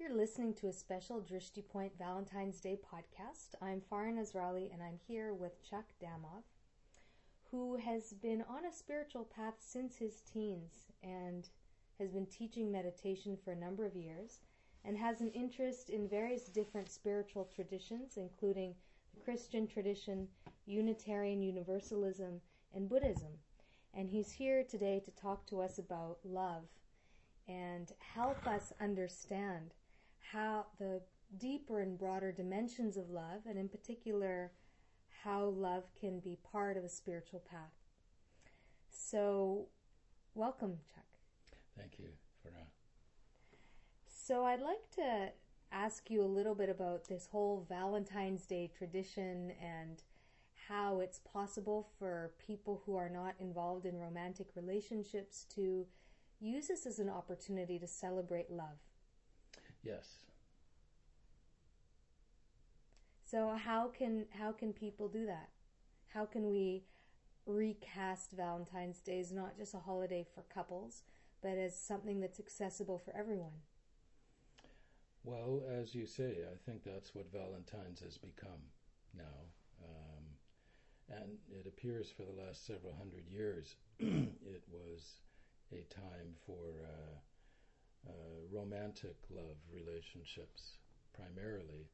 You're listening to a special Drishti Point Valentine's Day podcast. I'm Farin Azrali and I'm here with Chuck Damov, who has been on a spiritual path since his teens and has been teaching meditation for a number of years and has an interest in various different spiritual traditions, including the Christian tradition, Unitarian Universalism, and Buddhism. And he's here today to talk to us about love and help us understand how the deeper and broader dimensions of love, and in particular, how love can be part of a spiritual path. So, welcome, Chuck. Thank you for that. So, I'd like to ask you a little bit about this whole Valentine's Day tradition and how it's possible for people who are not involved in romantic relationships to use this as an opportunity to celebrate love. Yes. So how can how can people do that? How can we recast Valentine's Day as not just a holiday for couples, but as something that's accessible for everyone? Well, as you say, I think that's what Valentine's has become now. Um, and it appears for the last several hundred years it was a time for uh, uh, romantic love relationships primarily,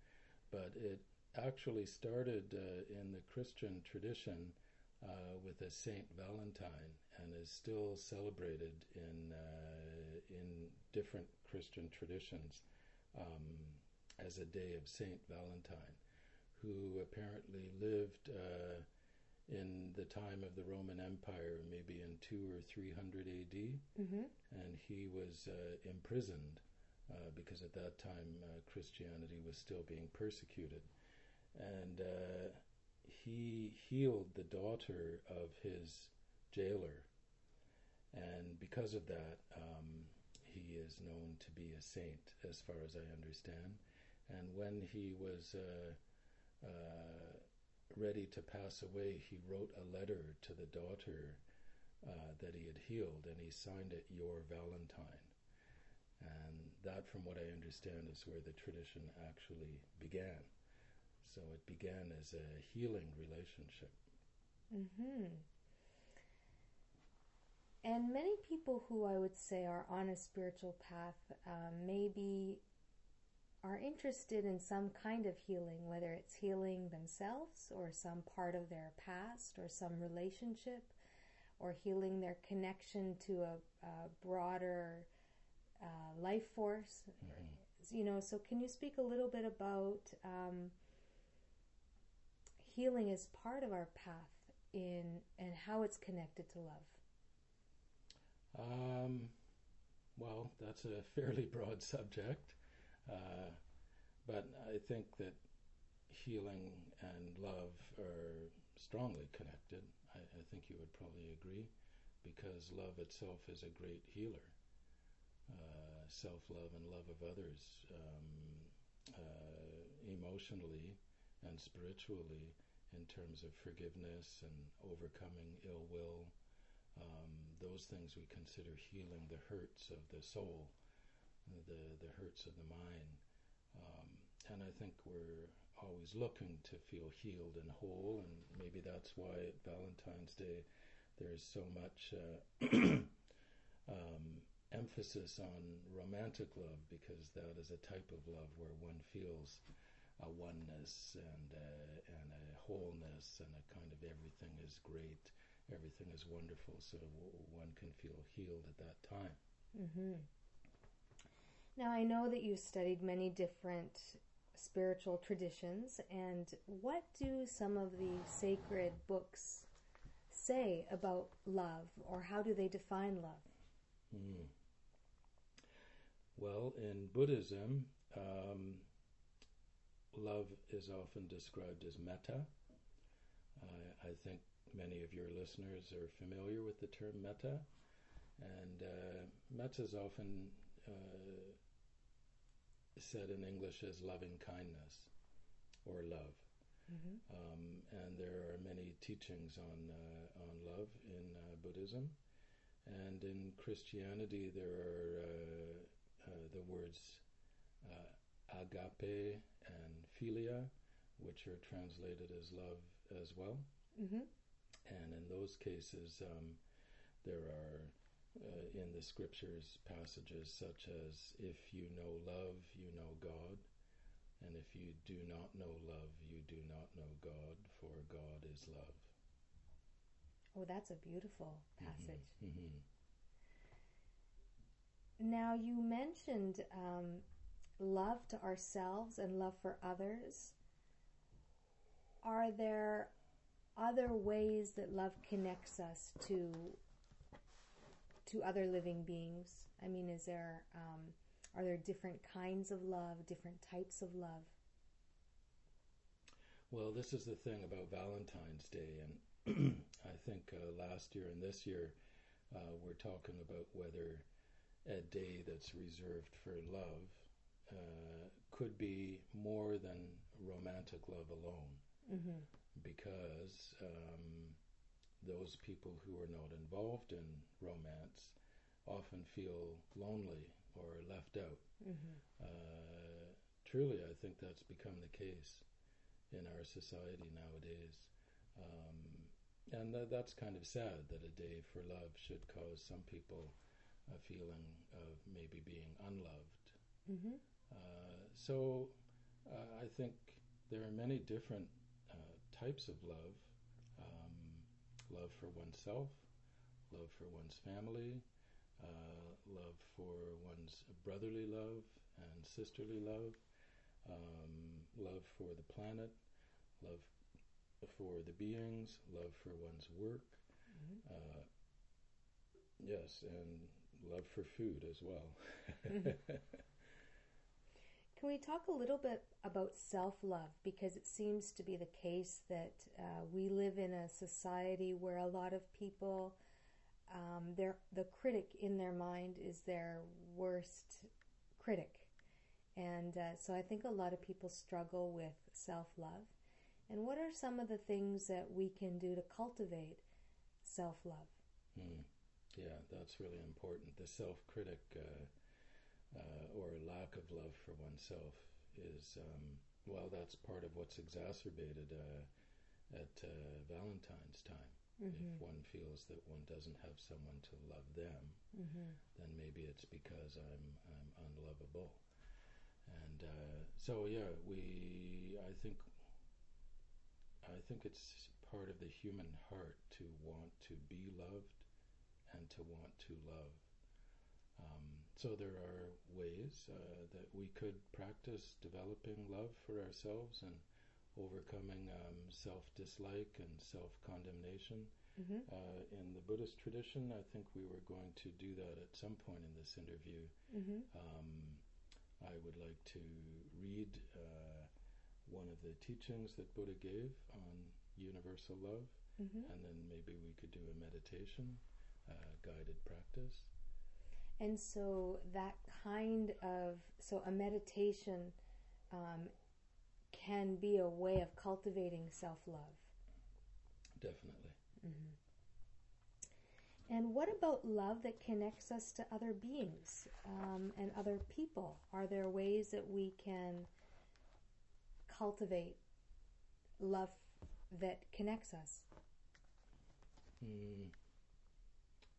but it actually started uh, in the Christian tradition uh, with a Saint Valentine and is still celebrated in uh, in different Christian traditions um, as a day of Saint Valentine, who apparently lived uh, in the time of the Roman Empire, maybe in two or three hundred A.D., mm-hmm. and he was uh, imprisoned uh, because at that time uh, Christianity was still being persecuted, and uh, he healed the daughter of his jailer, and because of that, um, he is known to be a saint, as far as I understand. And when he was uh, uh, ready to pass away, he wrote a letter to the daughter uh, that he had healed, and he signed it "Your Valentine." And that, from what I understand, is where the tradition actually began. So it began as a healing relationship. Hmm. And many people who I would say are on a spiritual path um, maybe are interested in some kind of healing, whether it's healing themselves or some part of their past or some relationship or healing their connection to a, a broader uh, life force. Mm-hmm. You know, so can you speak a little bit about um, healing as part of our path in and how it's connected to love? Um, well, that's a fairly broad subject. Uh, but I think that healing and love are strongly connected. I, I, think you would probably agree, because love itself is a great healer. Uh, Self love and love of others, um, uh, emotionally and spiritually, in terms of forgiveness and overcoming ill will. Um, those things we consider healing the hurts of the soul the, the hurts of the mind. Um, and I think we're always looking to feel healed and whole, and maybe that's why at Valentine's Day there's so much uh, um, emphasis on romantic love because that is a type of love where one feels a oneness and a, and a wholeness and a kind of everything is great, everything is wonderful, so one can feel healed at that time. Mm-hmm. Now, I know that you've studied many different spiritual traditions, and what do some of the sacred books say about love, or how do they define love? Mm. Well, in Buddhism, um, love is often described as metta. I think many of your listeners are familiar with the term metta, and uh, metta is often uh, said in English as loving kindness or love. Mm-hmm. Um, and there are many teachings on uh, on love in uh, Buddhism, and in Christianity there are uh, uh the words uh, agape and philia, which are translated as love as well. Mm-hmm. And in those cases, um, there are uh, in the scriptures passages such as, If you know love, you know God. And if you do not know love, you do not know God, for God is love. Oh, that's a beautiful passage. Mm-hmm. Mm-hmm. Now, you mentioned um, love to ourselves and love for others. Are there other ways that love connects us to to other living beings? I mean, is there um, are there different kinds of love, different types of love? Well, this is the thing about Valentine's Day, and I think uh, last year and this year uh, we're talking about whether a day that's reserved for love uh, could be more than romantic love alone. Mm-hmm. Because um, those people who are not involved in romance often feel lonely or left out. Mm-hmm. Uh, truly, I think that's become the case in our society nowadays. Um, and th- that's kind of sad that a day for love should cause some people a feeling of maybe being unloved. Mm-hmm. Uh, so uh, I think there are many different uh, types of love love for oneself, love for one's family, uh, love for one's brotherly love and sisterly love, um, love for the planet, love for the beings, love for one's work. Mm-hmm. Uh, yes, and love for food as well. Can we talk a little bit about self love? Because it seems to be the case that uh, we live in a society where a lot of people, um, the critic in their mind is their worst critic. And uh, so I think a lot of people struggle with self love. And what are some of the things that we can do to cultivate self love? Mm. Yeah, that's really important. The self critic uh, uh, or lack of love for oneself is, um, well, that's part of what's exacerbated uh, at uh, Valentine's time. Mm-hmm. If one feels that one doesn't have someone to love them, mm-hmm. then maybe it's because I'm, I'm unlovable. And uh, so, yeah, we, I think, I think it's part of the human heart to want to be loved and to want to love. Um, so there are ways uh, that we could practice developing love for ourselves and overcoming um, self-dislike and self-condemnation. Mm-hmm. Uh, in the Buddhist tradition, I think we were going to do that at some point in this interview. Mm-hmm. Um, I would like to read uh, one of the teachings that Buddha gave on universal love, mm-hmm. and then maybe we could do a meditation uh, guided practice. And so that kind of so a meditation um, can be a way of cultivating self love. Definitely. Mm-hmm. And what about love that connects us to other beings um, and other people? Are there ways that we can cultivate love that connects us? Mm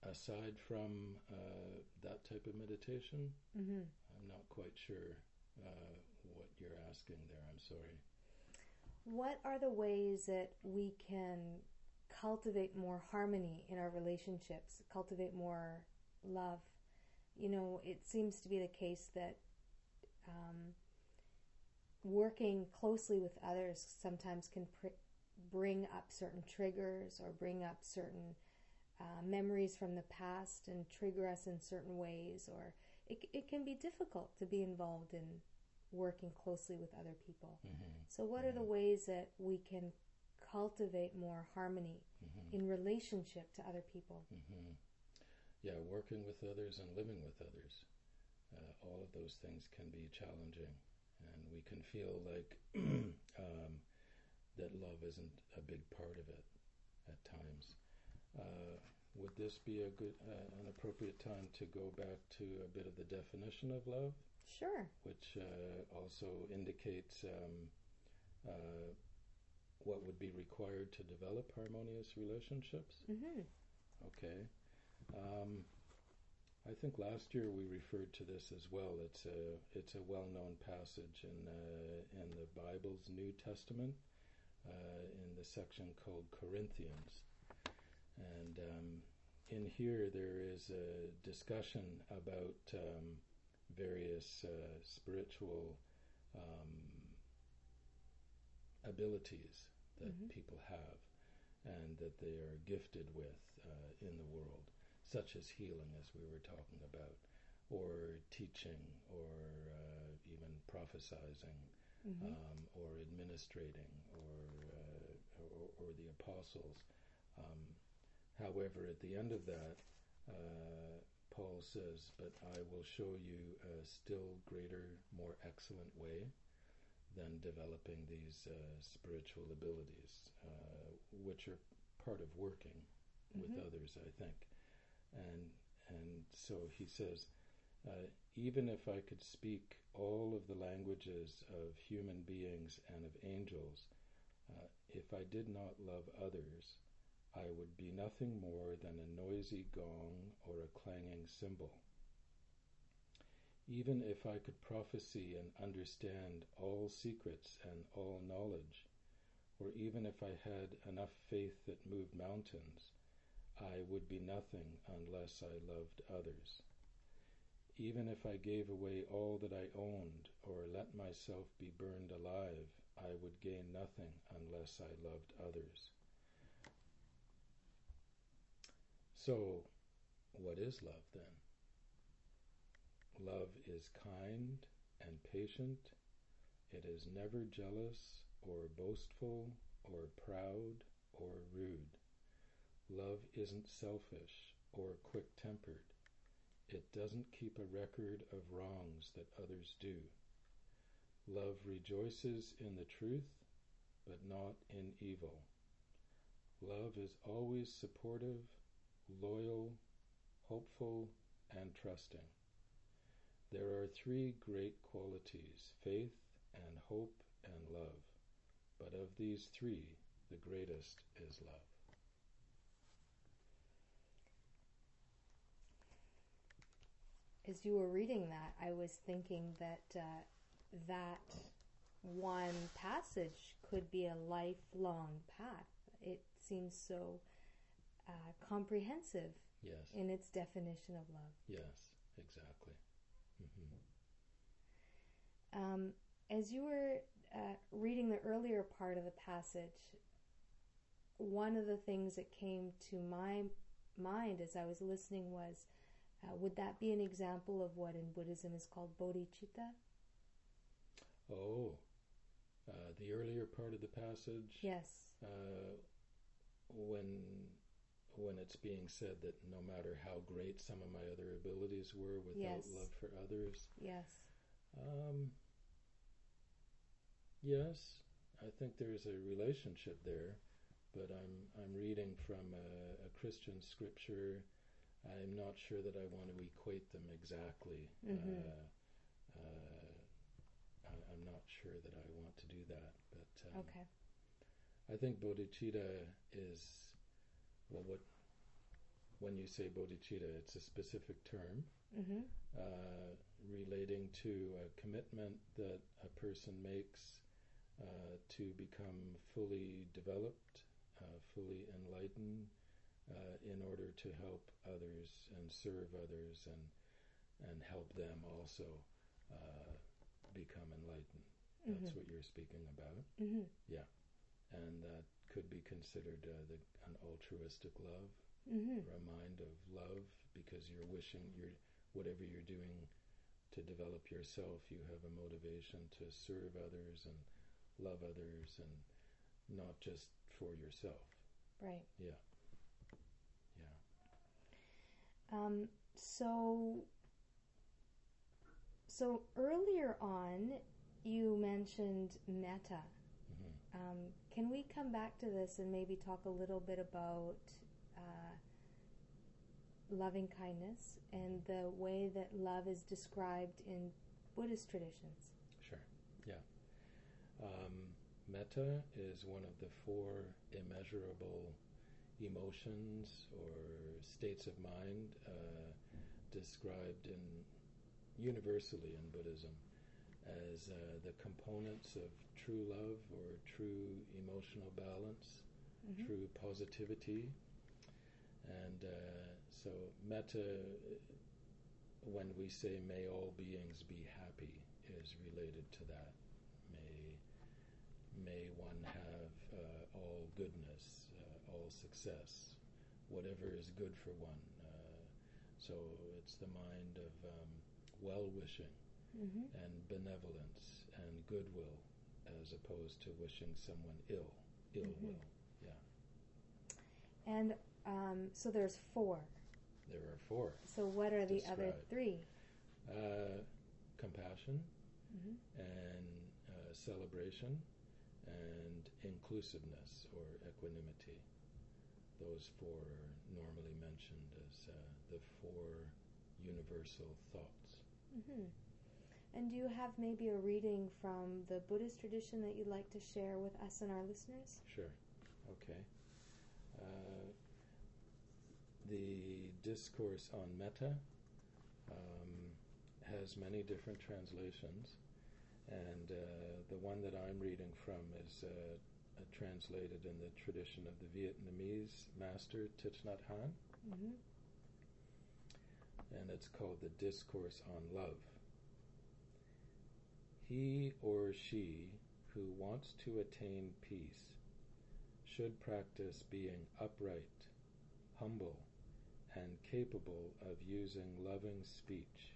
aside from uh, that type of meditation, mm-hmm. I'm not quite sure uh, what you're asking there. I'm sorry. What are the ways that we can cultivate more harmony in our relationships, cultivate more love? You know, it seems to be the case that um, working closely with others sometimes can pr- bring up certain triggers or bring up certain uh, memories from the past and trigger us in certain ways, or it, it can be difficult to be involved in working closely with other people. Mm-hmm. So, what mm-hmm. are the ways that we can cultivate more harmony mm-hmm. in relationship to other people? Mm-hmm. Yeah, working with others and living with others. Uh, all of those things can be challenging, and we can feel like um, that love isn't a big part of it at times. Uh, would this be a good, uh, an appropriate time to go back to a bit of the definition of love? Sure. which uh, also indicates um, uh, what would be required to develop harmonious relationships. Mm-hmm. Okay. Um, I think last year we referred to this as well. It's a it's a well-known passage in uh, in the Bible's New Testament uh, in the section called Corinthians, and um, in here there is a discussion about um, various uh, spiritual um, abilities that Mhm. people have and that they are gifted with uh, in the world, such as healing, as we were talking about, or teaching, or uh, even prophesizing, Mm-hmm. um, or administrating, or, uh, or or the apostles. Um, however, at the end of that, uh, Paul says, "But I will show you a still greater, more excellent way." than developing these uh, spiritual abilities, uh, which are part of working with Mhm. others, I think. And and so he says, uh, even if I could speak all of the languages of human beings and of angels, uh, if I did not love others, I would be nothing more than a noisy gong or a clanging cymbal. Even if I could prophesy and understand all secrets and all knowledge, or even if I had enough faith that moved mountains, I would be nothing unless I loved others. Even if I gave away all that I owned, or let myself be burned alive, I would gain nothing unless I loved others. So, what is love then? Love is kind and patient. It is never jealous or boastful or proud or rude. Love isn't selfish or quick tempered. It doesn't keep a record of wrongs that others do. Love rejoices in the truth, but not in evil. Love is always supportive, loyal, hopeful, and trusting. There are three great qualities faith and hope and love. But of these three, the greatest is love. As you were reading that, I was thinking that uh, that one passage could be a lifelong path. It seems so uh, comprehensive Yes, in its definition of love. yes, exactly. hmm Um, as you were uh, reading the earlier part of the passage, one of the things that came to my mind as I was listening was uh, would that be an example of what in Buddhism is called bodhicitta? Oh, uh, the earlier part of the passage, Yes. uh, when when it's being said that no matter how great some of my other abilities were, without Yes. love for others, Yes. Um, yes, I think there's a relationship there, but I'm I'm reading from a, a Christian scripture. I'm not sure that I want to equate them exactly. Mhm. Uh, uh, I, I'm not sure that I want to do that, but um, Okay. I think bodhicitta is well, what when you say bodhicitta, it's a specific term Mm-hmm. uh, relating to a commitment that a person makes uh, to become fully developed, uh, fully enlightened, uh, in order to help others and serve others and and help them also uh, become enlightened. That's Mhm. what you're speaking about, Mm-hmm. and that could be considered uh, the, an altruistic love Mm-hmm. or a mind of love because you're wishing you're whatever you're doing to develop yourself you have a motivation to serve others and love others and not just for yourself Right. yeah Um, so, so earlier on, you mentioned metta. Um, can we come back to this and maybe talk a little bit about uh, loving kindness and the way that love is described in Buddhist traditions. Sure. Yeah. Um, metta is one of the four immeasurable emotions or states of mind uh, described in universally in Buddhism as uh, the components of true love or true emotional balance, Mhm. true positivity. And uh, so, metta, when we say may all beings be happy, is related to that. May, may one have uh, all goodness, uh, all success, whatever is good for one. Uh, so, it's the mind of um, well wishing hmm and benevolence and goodwill as opposed to wishing someone ill, ill Mhm. will. Yeah. And um, so there's four. There are four So what are the other three? uh, compassion hmm and uh, celebration and inclusiveness or equanimity. Those four are normally mentioned as uh, the four universal thoughts. hmm And do you have maybe a reading from the Buddhist tradition that you'd like to share with us and our listeners? Sure. Okay. Uh, the discourse on metta um, has many different translations, and uh, the one that I'm reading from is uh, uh, translated in the tradition of the Vietnamese master Thich Nhat Hanh, hmm and it's called the Discourse on Love. He or she who wants to attain peace should practice being upright, humble, and capable of using loving speech.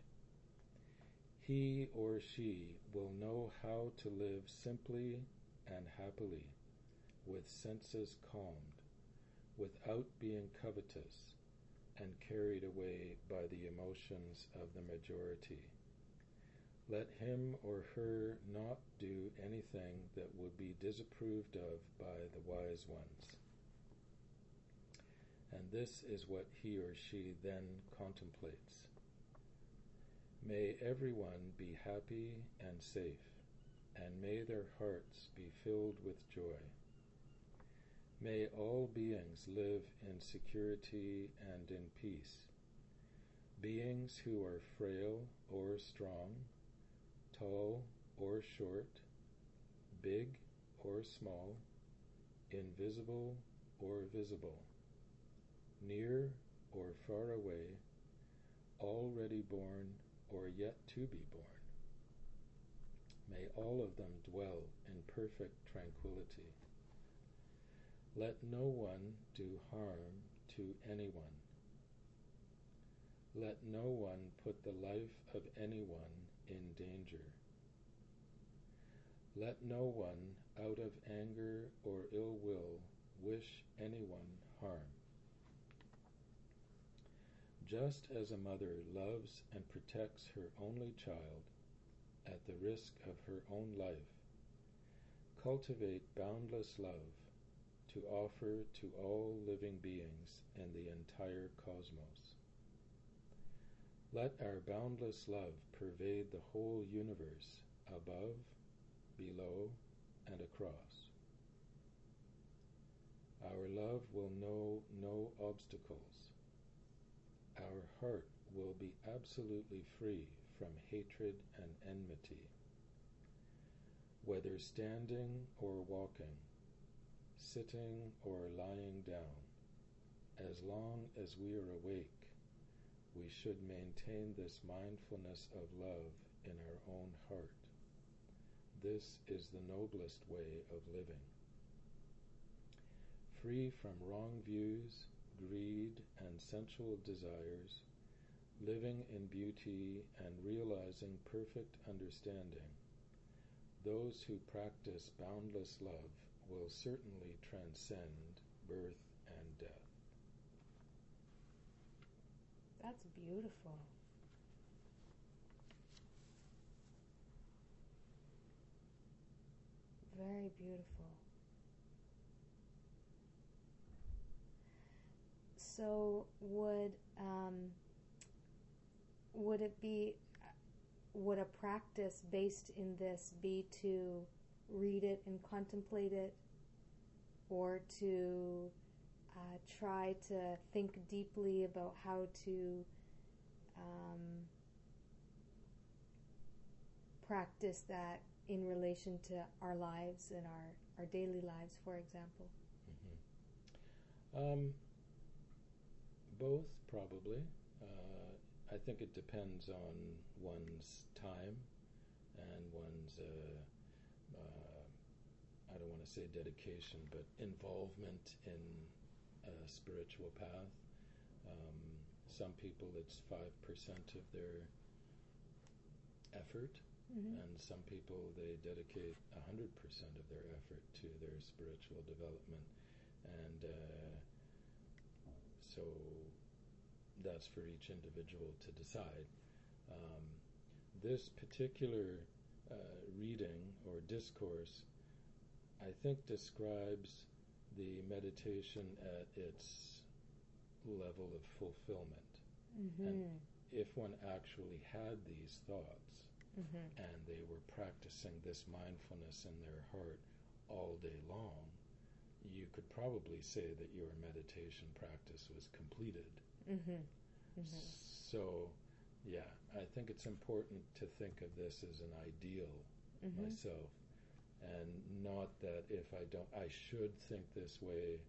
He or she will know how to live simply and happily, with senses calmed, without being covetous and carried away by the emotions of the majority. Let him or her not do anything that would be disapproved of by the wise ones. And this is what he or she then contemplates. May everyone be happy and safe, and may their hearts be filled with joy. May all beings live in security and in peace. Beings who are frail or strong, tall or short, big or small, invisible or visible, near or far away, already born or yet to be born. May all of them dwell in perfect tranquility. Let no one do harm to anyone. Let no one put the life of anyone in danger. Let no one, out of anger or ill will, wish anyone harm. Just as a mother loves and protects her only child at the risk of her own life, cultivate boundless love to offer to all living beings in the entire cosmos. Let our boundless love pervade the whole universe, above, below, and across. Our love will know no obstacles. Our heart will be absolutely free from hatred and enmity. Whether standing or walking, sitting or lying down, as long as we are awake, we should maintain this mindfulness of love in our own heart. This is the noblest way of living. Free from wrong views, greed, and sensual desires, living in beauty and realizing perfect understanding, those who practice boundless love will certainly transcend birth and death. That's beautiful. Very beautiful. So would um, would it be would a practice based in this be to read it and contemplate it, or to uh, try to think deeply about how to um, practice that in relation to our lives and our, our daily lives, for example? Mm-hmm. Um, both, probably. Uh, I think it depends on one's time and one's, uh, uh, I don't want to say dedication, but involvement in spiritual path. Um, some people, it's 5% of their effort, Mm-hmm. and some people, they dedicate 100% of their effort to their spiritual development. And uh, so that's for each individual to decide. Um, this particular uh, reading or discourse, I think, describes the meditation at its level of fulfillment. Mm-hmm. And if one actually had these thoughts Mm-hmm. and they were practicing this mindfulness in their heart all day long, you could probably say that your meditation practice was completed. Mm-hmm. Mm-hmm. So, yeah, I think it's important to think of this as an ideal Mm-hmm. myself, and not that if I don't, I should think this way,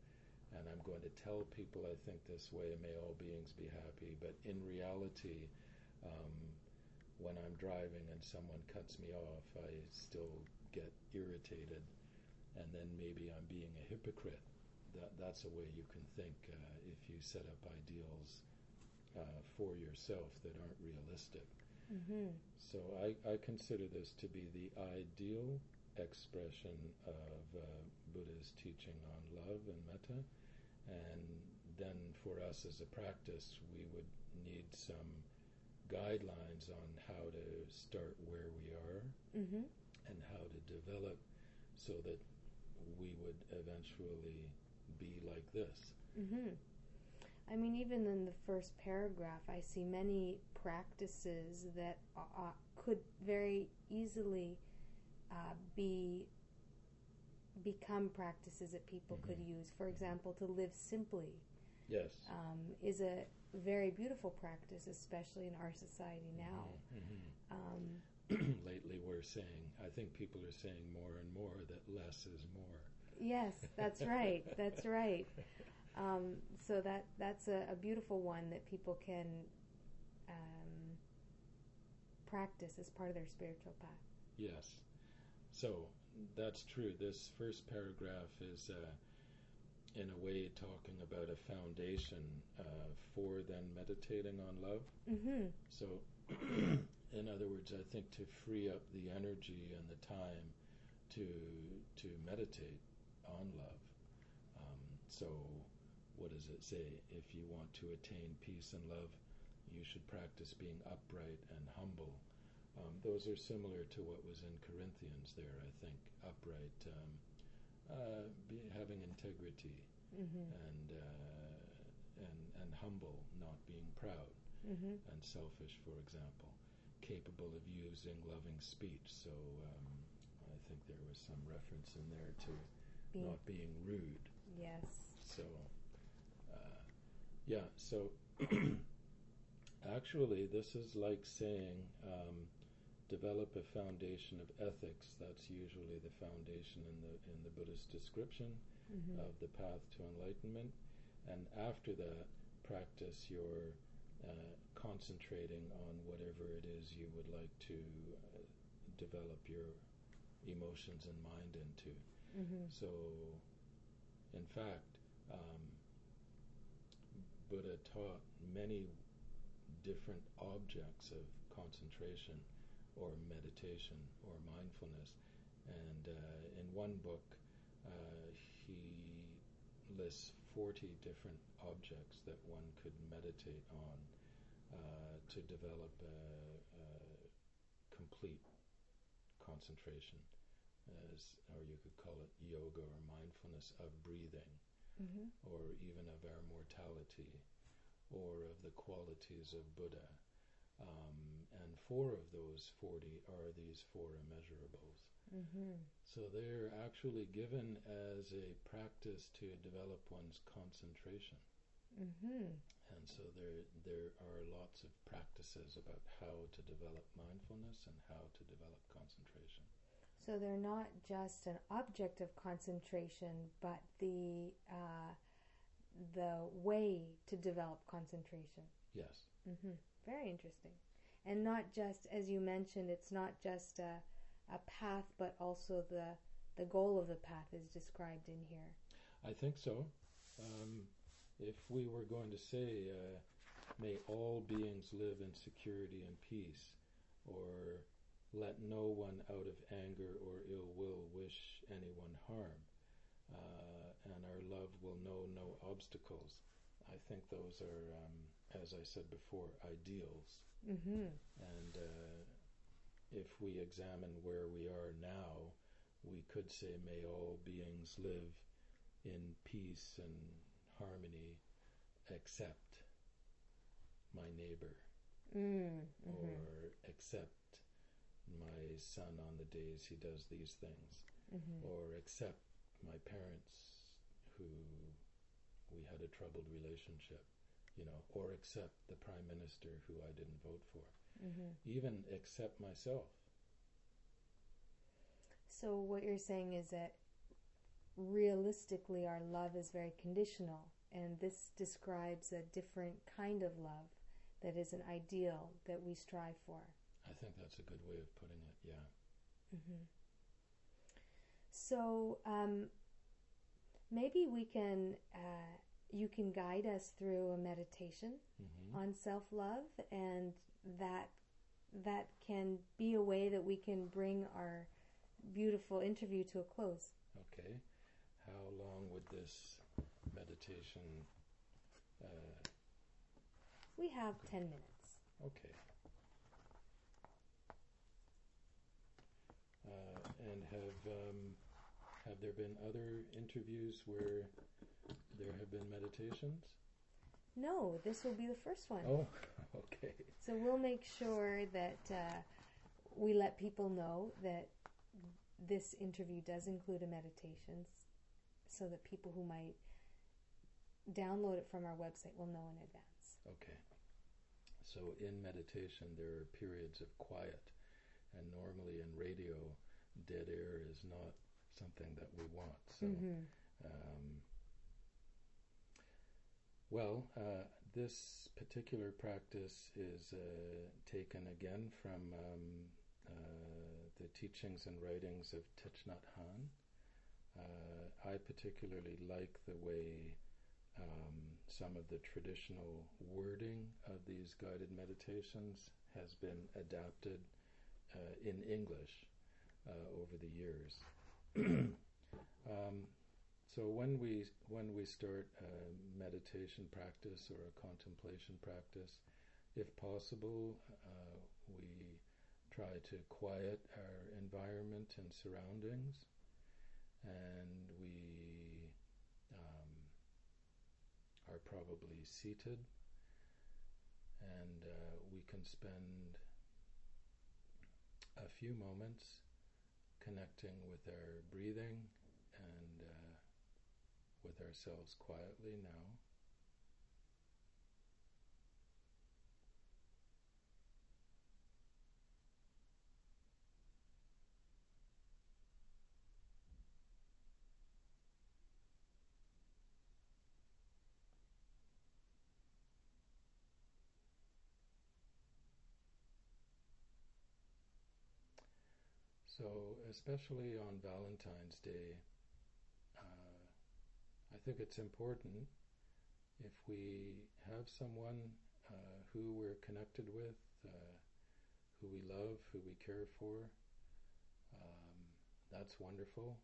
and I'm going to tell people I think this way, and may all beings be happy. But in reality, um, when I'm driving and someone cuts me off, I still get irritated, and then maybe I'm being a hypocrite. That that's a way you can think uh, if you set up ideals uh, for yourself that aren't realistic. Mm-hmm. So I, I consider this to be the ideal expression of uh, Buddha's teaching on love and metta. And then for us as a practice, we would need some guidelines on how to start where we are Mm-hmm. and how to develop so that we would eventually be like this. Mm-hmm. I mean, even in the first paragraph, I see many practices that uh, could very easily uh, be become practices that people Mhm. could use. For example, to live simply Yes. um, is a very beautiful practice, especially in our society now. Mhm. Um, Lately, we're saying, I think people are saying more and more that less is more. yes, that's right. That's right. Um, so that that's a, a beautiful one that people can um, practice as part of their spiritual path. Yes. So that's true. This first paragraph is, uh, in a way, talking about a foundation uh, for then meditating on love. Mm-hmm. So, in other words, I think to free up the energy and the time to to meditate on love. Um, so, what does it say? If you want to attain peace and love, you should practice being upright and humble. Um, those are similar to what was in Corinthians there, I think. Upright, um, uh, be, having integrity, Mm-hmm. and, uh, and, and humble, not being proud Mm-hmm. and selfish, for example. Capable of using loving speech. So um, I think there was some reference in there to Being, not being rude. yes. So, uh, yeah, so actually, this is like saying um, develop a foundation of ethics. That's usually the foundation in the in the Buddhist description Mm-hmm. of the path to enlightenment, and after that, practice your uh, concentrating on whatever it is you would like to uh, develop your emotions and mind into. Mm-hmm. So, in fact, um, Buddha taught many different objects of concentration or meditation or mindfulness. And uh, in one book, uh, he lists 40 different objects that one could meditate on uh, to develop complete concentration, as, or you could call it yoga or mindfulness of breathing, Mm-hmm. or even of our mortality, or of the qualities of Buddha. Um, and four of those 40 are these four immeasurables. Mm-hmm. So they're actually given as a practice to develop one's concentration. Mm-hmm. And so there, there are lots of practices about how to develop mindfulness and how to develop concentration. So they're not just an object of concentration, but the uh, the way to develop concentration. Yes. Mm-hmm. Very interesting, and not just as you mentioned, it's not just a a path, but also the the goal of the path is described in here. I think so. Um, if we were going to say, uh, may all beings live in security and peace, or let no one out of anger or ill will wish anyone harm, uh, and our love will know no obstacles. I think those are, um, as I said before, ideals. Mm-hmm. And uh, if we examine where we are now, we could say, may all beings live in peace and harmony except my neighbor Mm-hmm. or accept my son on the days he does these things Mm-hmm. or accept my parents who we had a troubled relationship you know or accept the prime minister who I didn't vote for Mm-hmm. even accept myself So what you're saying is that realistically, our love is very conditional, and this describes a different kind of love that is an ideal that we strive for. I think that's a good way of putting it yeah Mm-hmm. So um, maybe we can, uh, you can guide us through a meditation hmm on self-love, and that that can be a way that we can bring our beautiful interview to a close. okay how long would this meditation uh, We have ten minutes. Okay. Uh, and have um, have there been other interviews where there have been meditations? No, this will be the first one. Oh, okay. So we'll make sure that uh, we let people know that this interview does include a meditation so that people who might download it from our website will know in advance. Okay. So in meditation, there are periods of quiet, and normally in radio, dead air is not something that we want. So. Mm-hmm. Um, well, uh, this particular practice is uh, taken again from um, uh, the teachings and writings of Thich Nhat Hanh. Uh, I particularly like the way um, some of the traditional wording of these guided meditations has been adapted uh, in English uh, over the years. um, so when we when we start a meditation practice or a contemplation practice, if possible, uh, we try to quiet our environment and surroundings, and we um, are probably seated, and uh, we can spend a few moments connecting with our breathing and uh, with ourselves quietly now. So, especially on Valentine's Day, think it's important if we have someone uh, who we're connected with, uh, who we love, who we care for. Um, that's wonderful.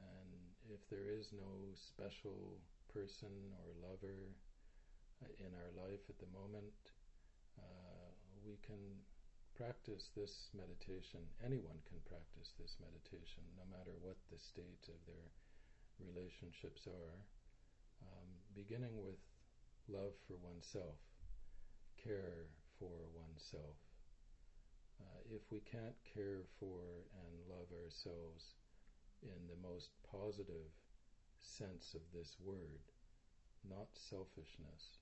And if there is no special person or lover uh, in our life at the moment, uh, we can practice this meditation. Anyone can practice this meditation, no matter what the state of their relationships are. Um, beginning with love for oneself, care for oneself, Uh, if we can't care for and love ourselves in the most positive sense of this word, not selfishness,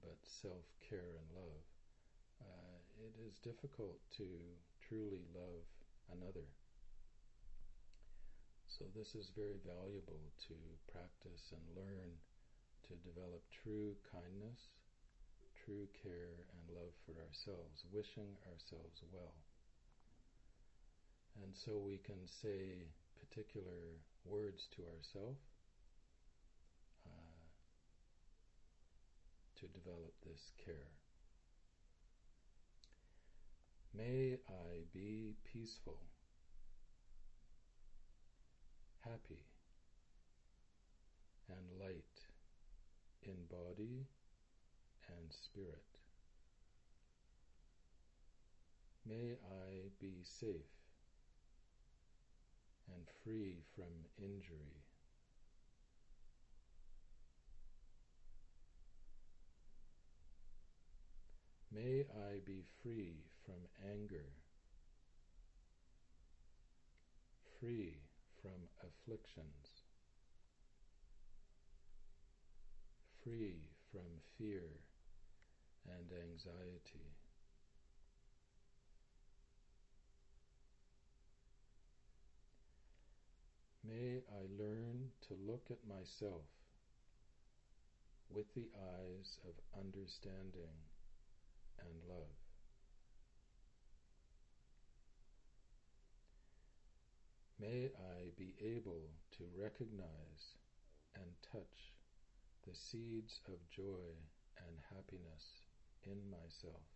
but self care and love, uh, it is difficult to truly love another. So, this is very valuable to practice and learn to develop true kindness true care and love for ourselves, wishing ourselves well. And so we can say particular words to ourselves uh, to develop this care. May I be peaceful, happy, and light in body and spirit. May I be safe and free from injury. May I be free from anger, free afflictions, free from fear and anxiety. May I learn to look at myself with the eyes of understanding and love. May I be able to recognize and touch the seeds of joy and happiness in myself.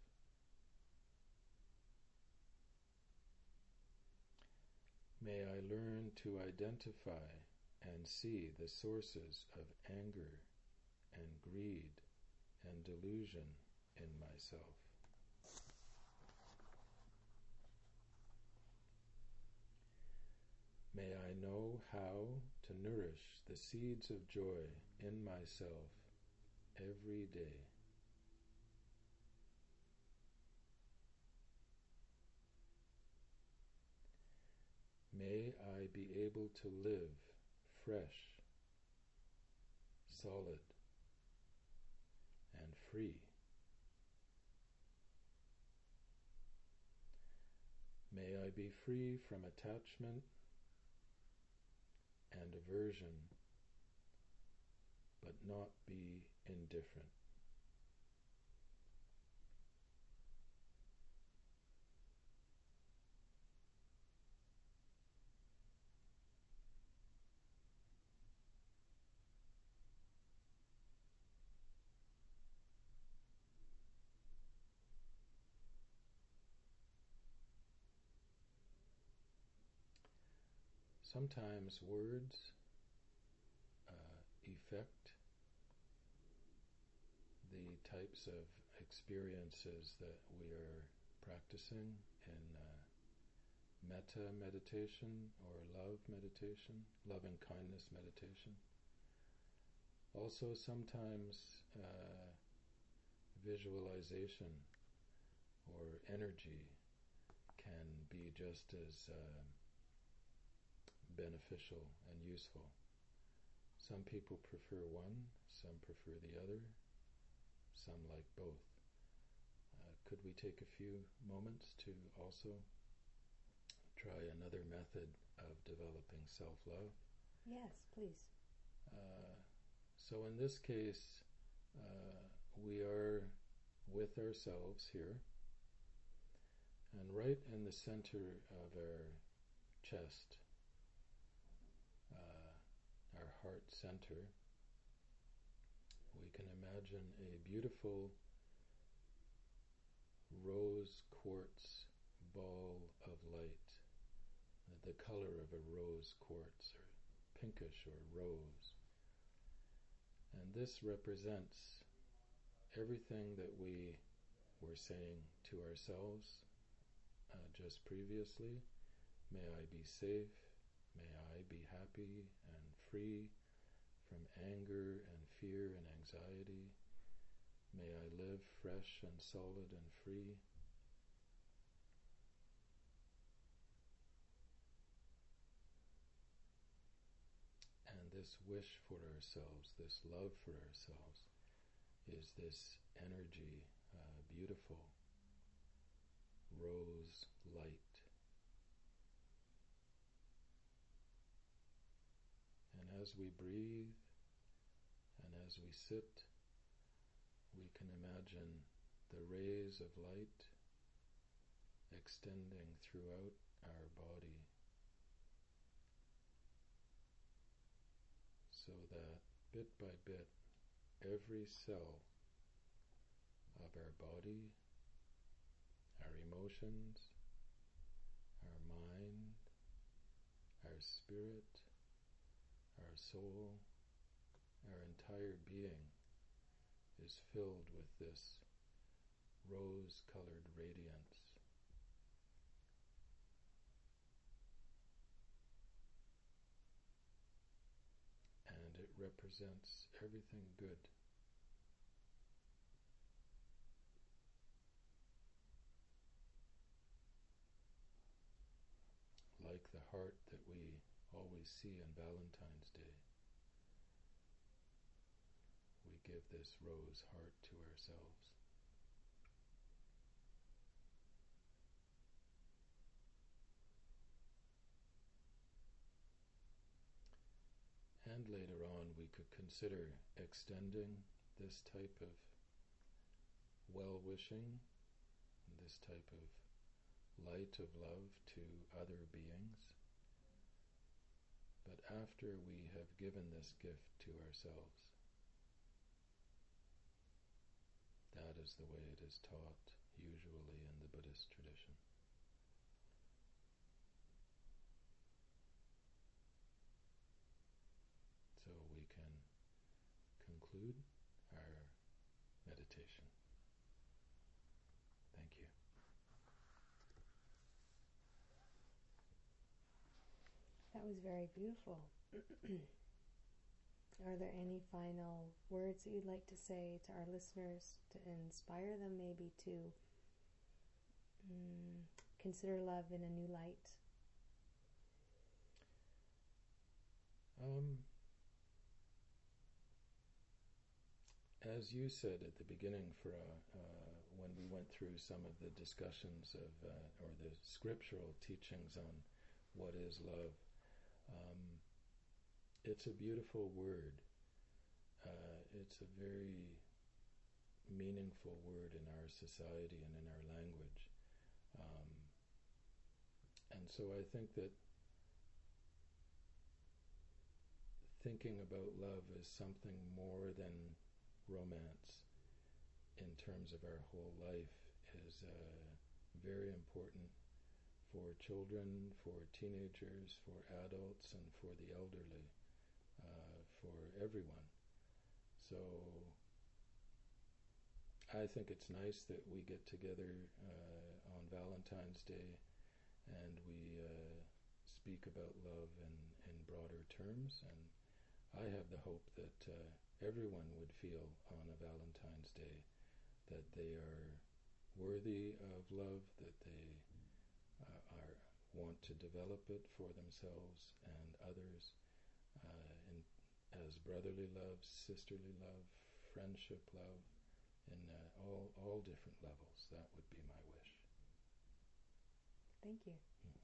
May I learn to identify and see the sources of anger and greed and delusion in myself. May I know how to nourish the seeds of joy in myself every day. May I be able to live fresh, solid, and free. May I be free from attachment and aversion, but not be indifferent. Sometimes words uh, affect the types of experiences that we are practicing in uh, metta meditation or love meditation, love and kindness meditation. Also, sometimes uh, visualization or energy can be just as uh, beneficial and useful. Some people prefer one, some prefer the other, some like both. Uh, could we take a few moments to also try another method of developing self love? Yes, please. Uh, so in this case, uh, we are with ourselves here, and right in the center of our chest heart center, we can imagine a beautiful rose quartz ball of light, the color of a rose quartz, or pinkish or rose. And this represents everything that we were saying to ourselves uh, just previously. May I be safe. May I be happy free from anger and fear and anxiety. May I live fresh and solid and free. And this wish for ourselves, this love for ourselves, is this energy, uh, beautiful rose light as we breathe and as we sit, we can imagine the rays of light extending throughout our body so that bit by bit every cell of our body, our emotions, our mind, our spirit, soul, our entire being is filled with this rose colored radiance. And it represents everything good. Like the heart that we always see on Valentine's Day we give this rose heart to ourselves. And later on, we could consider extending this type of well wishing, this type of light of love to other beings. But after we have given this gift to ourselves, That is the way it is taught usually in the Buddhist tradition. So we can conclude our meditation. Thank you. That was very beautiful. Are there any final words that you'd like to say to our listeners to inspire them maybe to mm, consider love in a new light? Um, as you said at the beginning, for uh, uh, when we went through some of the discussions of uh, or the scriptural teachings on what is love, um, it's a beautiful word. Uh, it's a very meaningful word in our society and in our language. Um, and so I think that thinking about love is something more than romance in terms of our whole life is uh, very important for children, for teenagers, for adults, and for the elderly uh, for everyone. So I think it's nice that we get together uh, on Valentine's Day and we uh, speak about love in, in broader terms. And I have the hope that uh, everyone would feel on a Valentine's Day that they are worthy of love, that they want to develop it for themselves and others, uh, in, as brotherly love, sisterly love, friendship love, in uh, all all different levels. That would be my wish. Thank you. Mm.